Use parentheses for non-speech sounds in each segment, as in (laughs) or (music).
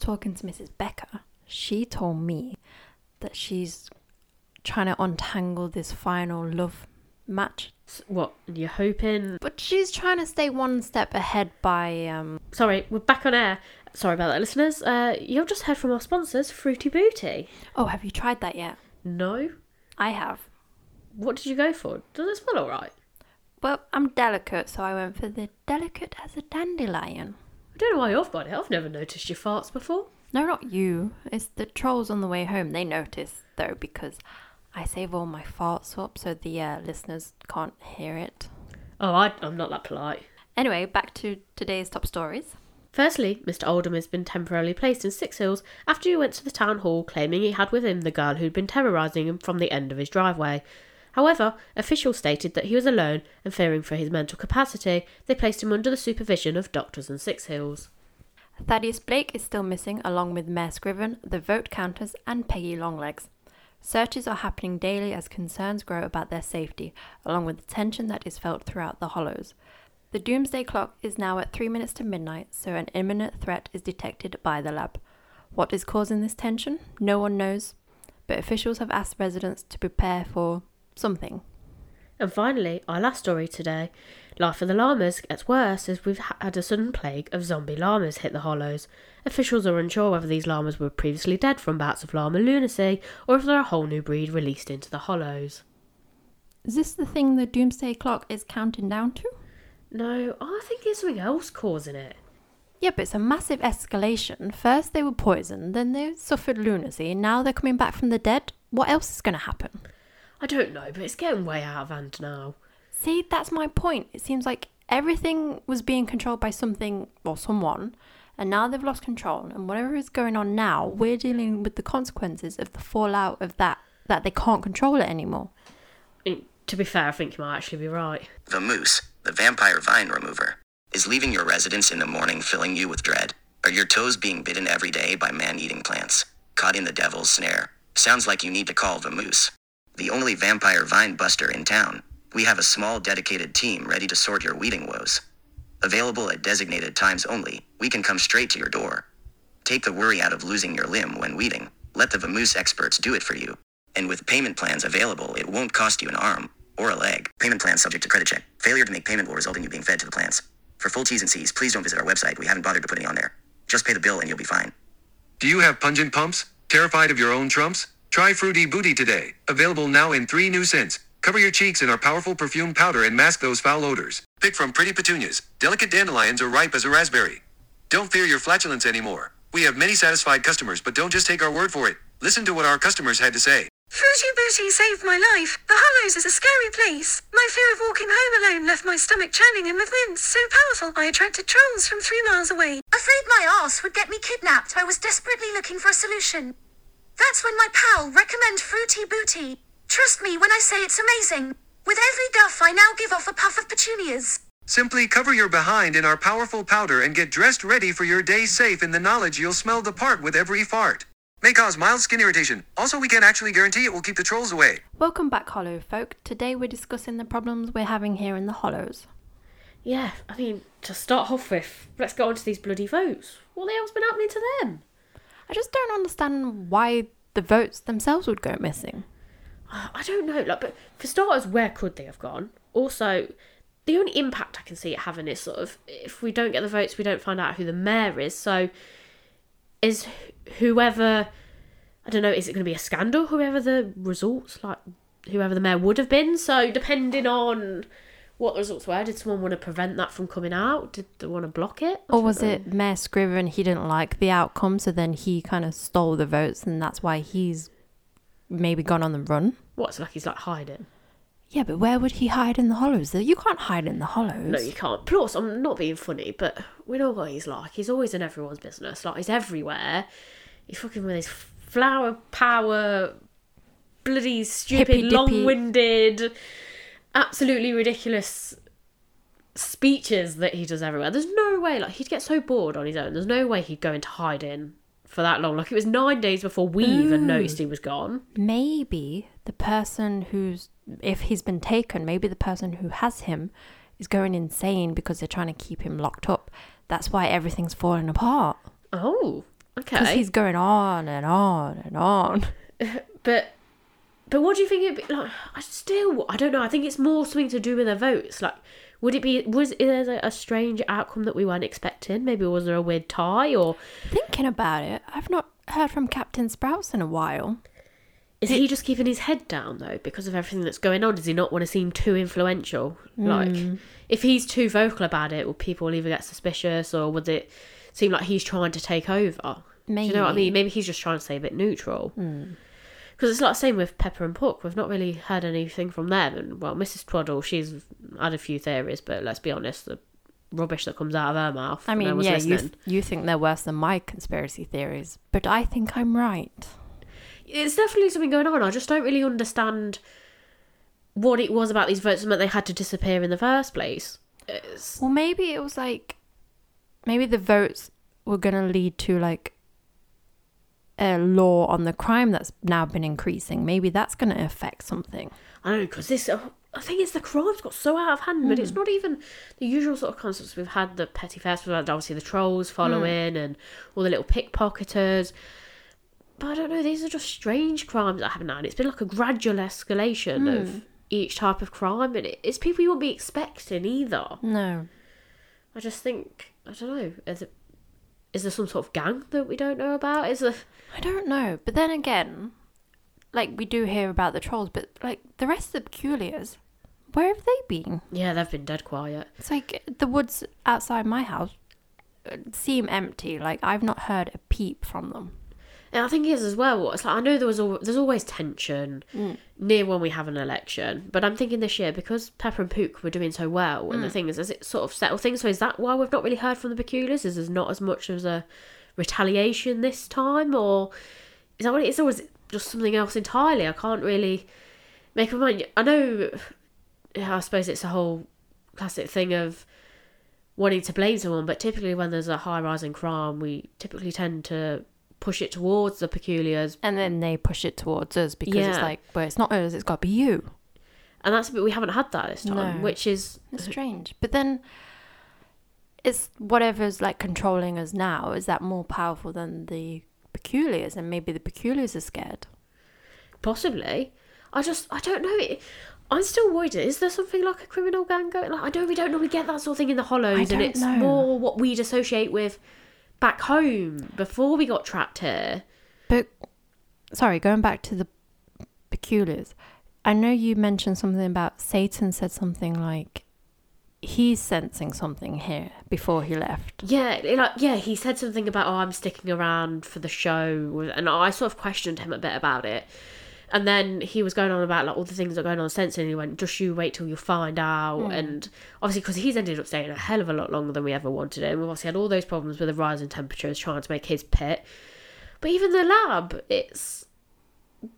So when I was talking to Mrs. Becker, she told me that she's trying to untangle this final love match. S- What? You're hoping? But she's trying to stay one step ahead by um Sorry, we're back on air. Sorry about that, listeners. Uh, you've just heard from our sponsors, Fruity Booty. Oh, have you tried that yet? No. I have. What did you go for? Does it smell alright? Well, I'm delicate, so I went for the delicate as a dandelion. I don't know why you've got it. I've never noticed your farts before. No, not you. It's the trolls on the way home. They notice though because I save all my farts up so the uh, listeners can't hear it. Oh, I, I'm not that polite. Anyway, back to today's top stories. Firstly, Mr. Oldham has been temporarily placed in Six Hills after he went to the town hall claiming he had with him the girl who'd been terrorising him from the end of his driveway. However, officials stated that he was alone and fearing for his mental capacity, they placed him under the supervision of doctors in Six Hills. Thaddeus Blake is still missing, along with Mayor Scriven, the vote counters, and Peggy Longlegs. Searches are happening daily as concerns grow about their safety, along with the tension that is felt throughout the hollows. The doomsday clock is now at three minutes to midnight, so an imminent threat is detected by the lab. What is causing this tension? No one knows, but officials have asked residents to prepare for something. And finally, our last story today. Life of the llamas gets worse as we've had a sudden plague of zombie llamas hit the hollows. Officials are unsure whether these llamas were previously dead from bouts of llama lunacy or if they're a whole new breed released into the hollows. Is this the thing the doomsday clock is counting down to? No, I think there's something else causing it. Yeah, but it's a massive escalation. First they were poisoned, then they suffered lunacy, and now they're coming back from the dead. What else is going to happen? I don't know, but it's getting way out of hand now. See, that's my point. It seems like everything was being controlled by something or someone, and now they've lost control. And whatever is going on now, we're dealing with the consequences of the fallout of that, that they can't control it anymore. I mean, to be fair, I think you might actually be right. The moose, the vampire vine remover, is leaving your residence in the morning filling you with dread. Are your toes being bitten every day by man eating plants? Caught in the devil's snare? Sounds like you need to call the moose. The only vampire vine buster in town. We have a small dedicated team ready to sort your weeding woes. Available at designated times only, we can come straight to your door. Take the worry out of losing your limb when weeding. Let the Vamoose experts do it for you. And with payment plans available, it won't cost you an arm or a leg. Payment plans subject to credit check. Failure to make payment will result in you being fed to the plants. For full T's and C's, please don't visit our website. We haven't bothered to put any on there. Just pay the bill and you'll be fine. Do you have pungent pumps? Terrified of your own trumps? Try Fruity Booty today. Available now in three new scents. Cover your cheeks in our powerful perfume powder and mask those foul odors. Pick from pretty petunias, delicate dandelions, or ripe as a raspberry. Don't fear your flatulence anymore. We have many satisfied customers, but don't just take our word for it. Listen to what our customers had to say. Fruity Booty saved my life. The Hollows is a scary place. My fear of walking home alone left my stomach churning and with winds so powerful I attracted trolls from three miles away. Afraid my ass would get me kidnapped, I was desperately looking for a solution. That's when my pal recommend Fruity Booty. Trust me when I say it's amazing. With every guff, I now give off a puff of petunias. Simply cover your behind in our powerful powder and get dressed ready for your day safe in the knowledge you'll smell the part with every fart. May cause mild skin irritation. Also, we can't actually guarantee it will keep the trolls away. Welcome back, Hollow folk. Today we're discussing the problems we're having here in the Hollows. Yeah, I mean, to start off with, let's go on to these bloody votes. What the hell's been happening to them? I just don't understand why the votes themselves would go missing. I don't know. Like, but for starters, where could they have gone? Also, the only impact I can see it having is sort of if we don't get the votes, we don't find out who the mayor is. So, is whoever I don't know, is it going to be a scandal? Whoever the results, like whoever the mayor would have been. So, depending on what the results were, did someone want to prevent that from coming out? Did they want to block it? Or was it Mayor Scriven? He didn't like the outcome, so then he kind of stole the votes, and that's why he's maybe gone on the run. What's like he's like hiding? Yeah, but where would he hide in the hollows? You can't hide in the hollows. No, you can't. Plus, I'm not being funny, but we know what he's like. He's always in everyone's business. Like he's everywhere. He's fucking with his flower power, bloody stupid, long-winded, absolutely ridiculous speeches that he does everywhere. There's no way. Like he'd get so bored on his own. There's no way he'd go into hiding for that long. Like it was nine days before we even mm. noticed he was gone. maybe the person who's if he's been taken maybe the person who has him is going insane because they're trying to keep him locked up that's why everything's falling apart Oh, okay. Because he's going on and on and on. (laughs) But but what do you think it'd be like? I still I don't know. I think it's more something to do with their votes. Like, would it be was there a strange outcome that we weren't expecting? Maybe was there a weird tie, or Thinking about it, I've not heard from Captain Sprouts in a while. is he just keeping his head down though because of everything that's going on? Does he not want to seem too influential? Like, hmm. if he's too vocal about it, will people either get suspicious or would it seem like he's trying to take over? Do you know what I mean? Maybe he's just trying to stay a bit neutral. Hmm. Because it's like the same with Pepper and Pork. We've not really heard anything from them. And well, Mrs. Twaddle, she's had a few theories, but let's be honest, the rubbish that comes out of her mouth. I mean, one's yeah, you, listening. you think they're worse than my conspiracy theories, but I think I'm right. it's definitely something going on. I just don't really understand what it was about these votes that meant they had to disappear in the first place. It's, Well, maybe it was like, maybe the votes were going to lead to like a law on the crime that's now been increasing. Maybe that's going to affect something. I don't know because this. Uh, I think it's the crime's got so out of hand, but it's not even the usual sort of concepts we've had. The petty theft, we've had obviously the trolls following, and all the little pickpocketers. But I don't know. These are just strange crimes that happen now, and it's been like a gradual escalation of each type of crime, and it's people you wouldn't be expecting either. No. I just think I don't know. Is, it, is there some sort of gang that we don't know about? Is there? I don't know. But then again, like we do hear about the trolls, but like the rest of the peculiars, where have they been? Yeah, they've been dead quiet. It's like the woods outside my house uh, seem empty. Like I've not heard a peep from them. And I think it is as well. It's like I know there was al- there's always tension mm. near when we have an election, but I'm thinking this year because Pepper and Pook were doing so well, and the mm. thing is, has it sort of settled things? So is that why we've not really heard from the peculiars? Is there's not as much as a retaliation this time, or is that what it is, or is it just something else entirely? I can't really make up my mind. I know. I suppose it's a whole classic thing of wanting to blame someone, but typically when there's a high rise in crime, we typically tend to push it towards the peculiars, And then they push it towards us because it's like, but it's not us, it's got to be you. and that's but we haven't had that this time, No. which is It's strange. But then it's whatever's like controlling us now, is that more powerful than the peculiars? And maybe the peculiars are scared. possibly. I just I don't know. It, I'm still worried. Is there something like a criminal gang going? Like I know we don't normally get that sort of thing in the Hollows, and it's know. more what we'd associate with back home before we got trapped here. But sorry, going back to the peculiars, I know you mentioned something about Satan said something like he's sensing something here before he left. Yeah, like yeah, he said something about oh I'm sticking around for the show, and I sort of questioned him a bit about it. And then he was going on about like all the things that are going on since, and he went, "Just you wait till you find out." Hmm. And obviously, because he's ended up staying a hell of a lot longer than we ever wanted him. We've obviously had all those problems with the rising temperatures, trying to make his pit. But even the lab, it's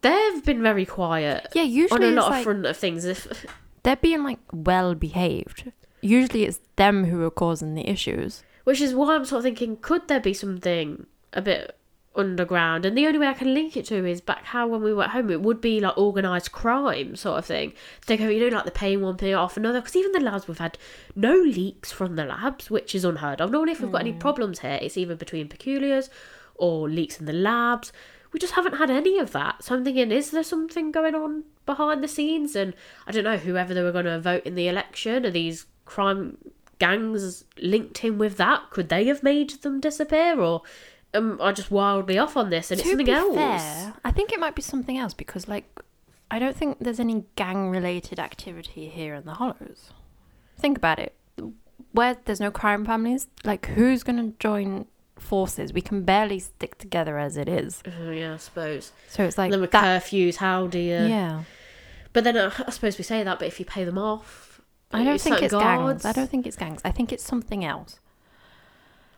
they've been very quiet Yeah, usually on a lot of front of things. If (laughs) They're being like well behaved. Usually it's them who are causing the issues. Which is why I'm sort of thinking, could there be something a bit underground? And the only way I can link it to is back how when we were at home, it would be like organised crime sort of thing. Think of, you know, like the paying one thing off another. Because even the labs, we've had no leaks from the labs, which is unheard of. Normally, if we've got any mm. problems here, it's either between peculiars or leaks in the labs. We just haven't had any of that. So I'm thinking, is there something going on behind the scenes? And I don't know, whoever they were going to vote in the election, are these crime gangs linked in with that? Could they have made them disappear? Or am I just wildly off on this and it's to something be else? fair, I think it might be something else because like I don't think there's any gang related activity here in the Hollows. Think about it. Where there's no crime families, like who's gonna join forces? We can barely stick together as it is. Oh, yeah, I suppose. So it's like And then with that. curfews, how do you. Yeah. But then uh, I suppose we say that, but if you pay them off. I don't think it's guards- gangs. I don't think it's gangs. I think it's something else.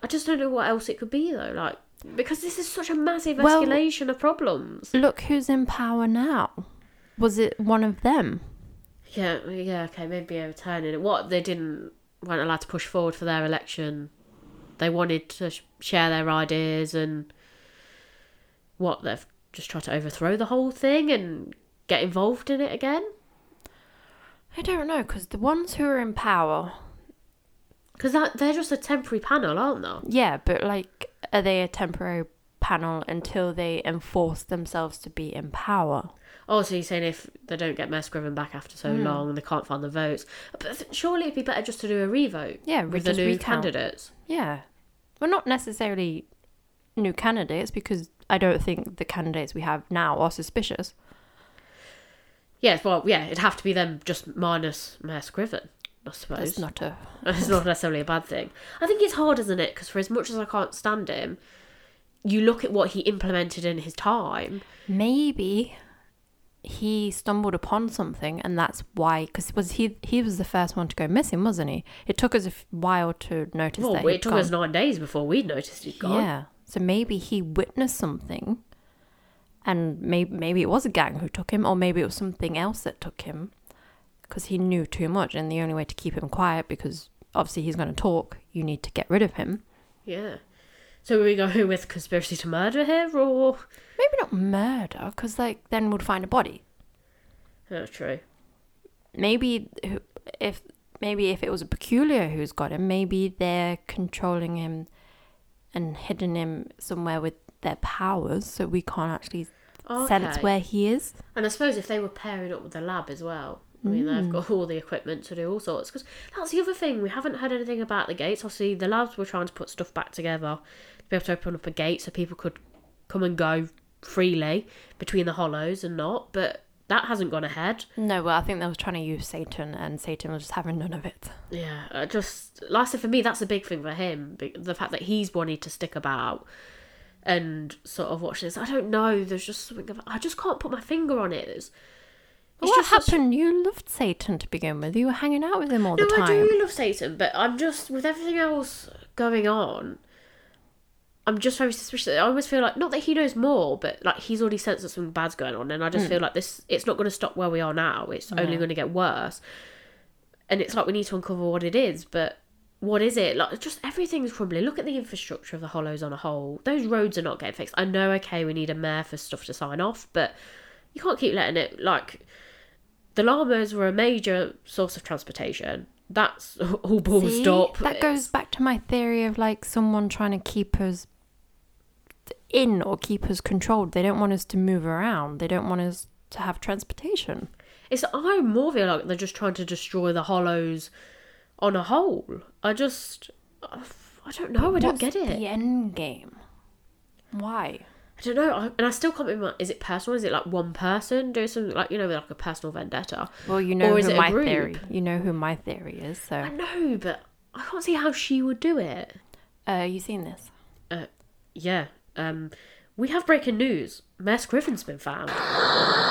I just don't know what else it could be though. Like because this is such a massive Well- escalation of problems. Look who's in power now. Was it one of them? Yeah, yeah, okay, maybe overturning it. What they didn't weren't allowed to push forward for their election. They wanted to sh- share their ideas and what they've just tried to overthrow the whole thing and get involved in it again. I don't know because the ones who are in power, Because that they're just a temporary panel, aren't they? yeah, but like, are they a temporary panel until they enforce themselves to be in power. Oh, so you're saying if they don't get Mayor Scriven back after so Hmm. long and they can't find the votes, but surely it'd be better just to do a revote. Yeah, with the new recount. candidates. Yeah. Well, not necessarily new candidates because I don't think the candidates we have now are suspicious. Yes, well, yeah, it'd have to be them just minus Mayor Scriven, I suppose. That's not a. (laughs) it's not necessarily a bad thing. I think it's hard, isn't it? Because for as much as I can't stand him, you look at what he implemented in his time. Maybe he stumbled upon something and that's why because was he he was the first one to go missing wasn't he it took us a while to notice Well, that it took gone. us nine days before we noticed he'd gone. yeah so maybe he witnessed something and maybe maybe it was a gang who took him or maybe it was something else that took him because he knew too much and the only way to keep him quiet because obviously he's going to talk you need to get rid of him Yeah. So are we go with conspiracy to murder here, or maybe not murder because like then we'd find a body oh, true. maybe if maybe if it was a peculiar who's got him, maybe they're controlling him and hidden him somewhere with their powers, so we can't actually sense where he is. And I suppose if they were pairing up with the lab as well, I mean, they've Mm. got all the equipment to do all sorts. Because that's the other thing, we haven't heard anything about the gates. Obviously, the labs were trying to put stuff back together to be able to open up a gate so people could come and go freely between the hollows and not. But that hasn't gone ahead. No, well, I think they were trying to use Satan, and Satan was just having none of it. Yeah, uh, just like I said, for me, that's a big thing for him. The fact that he's wanted to stick about and sort of watch this. I don't know. There's just something. About, I just can't put my finger on it. It's, it's what such- happened? You loved Satan to begin with. You were hanging out with him all No, the I time. do love Satan, but I'm just with everything else going on. I'm just very suspicious. I almost feel like not that he knows more, but like he's already sensed that something bad's going on, and I just hmm. feel like this. It's not going to stop where we are now. It's only going to get worse, and it's like we need to uncover what it is. But what is it? Like just everything's crumbling. Look at the infrastructure of the Hollows on a whole. Those roads are not getting fixed. I know. Okay, we need a mayor for stuff to sign off, but you can't keep letting it like the llamas were a major source of transportation. That's (laughs) all ballsed See? up. That goes back to my theory of like someone trying to keep us in or keep us controlled. They don't want us to move around. They don't want us to have transportation. It's I more feel like they're just trying to destroy the hollows on a whole. I just I don't know. I don't What's get it. The end game. Why? I don't know. I, and I still can't remember. Is it personal? Is it like one person doing something like you know like a personal vendetta? Well, you know Or is it my theory. You know who my theory is. So I know, but I can't see how she would do it. uh, you seen this? Uh, yeah. Um, we have breaking news. Mayor Griffin's been found. (gasps) (gasps)